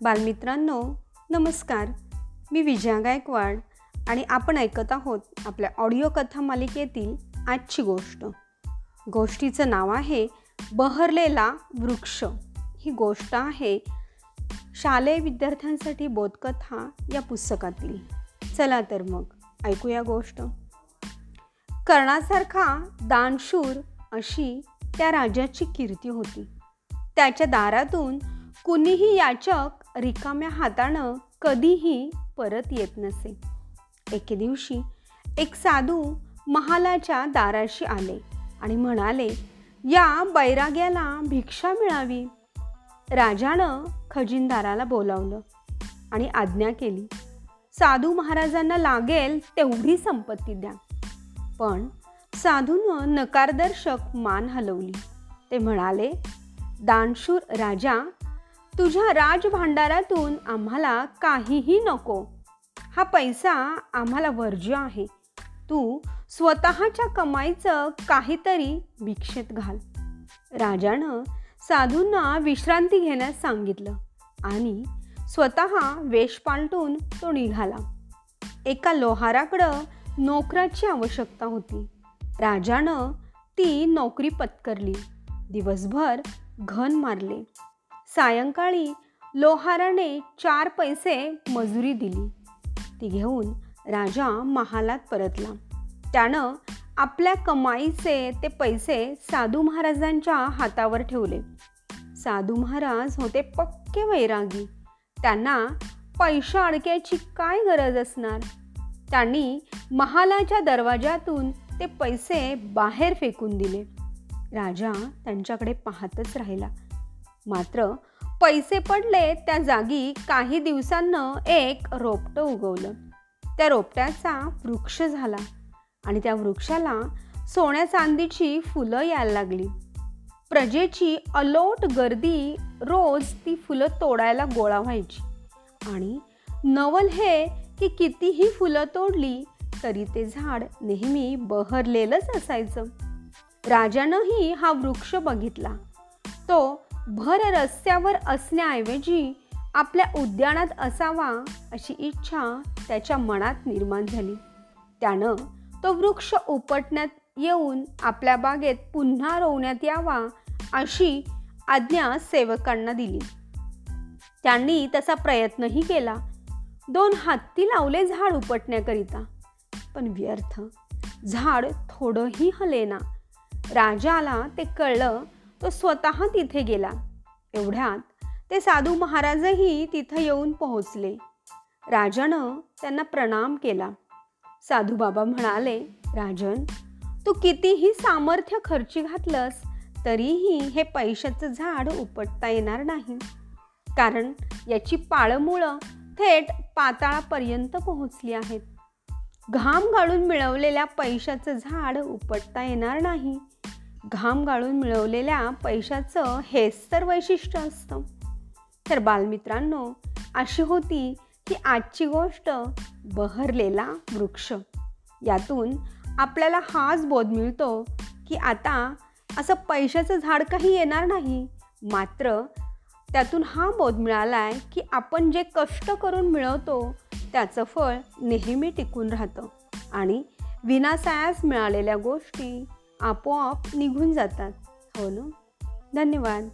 बालमित्रांनो नमस्कार. मी विजया गायकवाड आणि आपण ऐकत आहोत आपल्या ऑडिओ कथा मालिकेतील आजची गोष्ट. गोष्टीचं नाव आहे बहरलेला वृक्ष. ही गोष्ट आहे शालेय विद्यार्थ्यांसाठी बोधकथा या पुस्तकातील. चला तर मग ऐकूया गोष्ट. कर्णासारखा दानशूर अशी त्या राजाची कीर्ती होती. त्याच्या दारातून कुणीही याचक रिकाम्या हातानं कधीही परत येत नसे. एके दिवशी एक साधू महालाच्या दाराशी आले आणि म्हणाले या बैराग्याला भिक्षा मिळावी. राजानं खजिनदाराला बोलावलं आणि आज्ञा केली. साधू महाराजांना लागेल तेवढी संपत्ती द्या. पण साधूनं नकारदर्शक मान हलवली. ते म्हणाले दानशूर राजा तुझ्या राजभांडारातून आम्हाला काहीही नको. हा पैसा आम्हाला वर्ज्य आहे. तू स्वतःच्या कमाईचं काहीतरी भिक्षेत घाल. राजानं साधूंना विश्रांती घेण्यास सांगितलं आणि स्वतः वेश पालटून तो निघाला. एका लोहाराकडं नोकराची आवश्यकता होती. राजानं ती नोकरी पत्करली. दिवसभर घन मारले. सायंकाळी लोहाराने चार पैसे मजुरी दिली. ती घेऊन राजा महालात परतला. त्यानं आपल्या कमाईचे ते पैसे साधू महाराजांच्या हातावर ठेवले. साधू महाराज होते पक्के वैरागी. त्यांना पैशा अडक्याची काय गरज असणार? त्यांनी महालाच्या दरवाजातून ते पैसे बाहेर फेकून दिले. राजा त्यांच्याकडे पाहतच राहिला. मात्र पैसे पडले त्या जागी काही दिवसांनं एक रोपटं उगवलं. त्या रोपट्याचा वृक्ष झाला आणि त्या वृक्षाला सोन्या चांदीची फुलं यायला लागली. प्रजेची अलोट गर्दी रोज ती फुलं तोडायला गोळा व्हायची आणि नवल हे की कितीही फुलं तोडली तरी ते झाड नेहमी बहरलेलंच असायचं. राजानंही हा वृक्ष बघितला. तो भर रस्त्यावर असण्याऐवजी आपल्या उद्यानात असावा अशी इच्छा त्याच्या मनात निर्माण झाली. त्यानं तो वृक्ष उपटण्यात येऊन आपल्या बागेत पुन्हा रोवण्यात यावा अशी आज्ञा सेवकांना दिली. त्यांनी तसा प्रयत्नही केला. दोन हत्ती लावले झाड उपटण्याकरिता. पण व्यर्थ. झाड थोडंही हलेना. राजाला ते कळलं तो स्वतः तिथे गेला. एवढ्यात ते साधू महाराजही तिथं येऊन पोहोचले. राजानं त्यांना प्रणाम केला. साधू बाबा म्हणाले राजन तू कितीही सामर्थ्य खर्ची घातलंस तरीही हे पैशाचं झाड उपटता येणार नाही. कारण याची पाळमुळं थेट पाताळापर्यंत पोहोचली आहेत. घाम गाळून मिळवलेल्या पैशाचं झाड उपटता येणार नाही. घाम गाळून मिळवलेल्या पैशाचं हेच तर वैशिष्ट्य असतं. तर बालमित्रांनो अशी होती की आजची गोष्ट बहरलेला वृक्ष. यातून आपल्याला हाच बोध मिळतो की आता असं पैशाचं झाड काही येणार नाही मात्र त्यातून हा बोध मिळाला आहे की आपण जे कष्ट करून मिळवतो त्याचं फळ नेहमी टिकून राहतं. आणि विनासायास मिळालेल्या गोष्टी आपोआप निघून जातात. हो ना? धन्यवाद.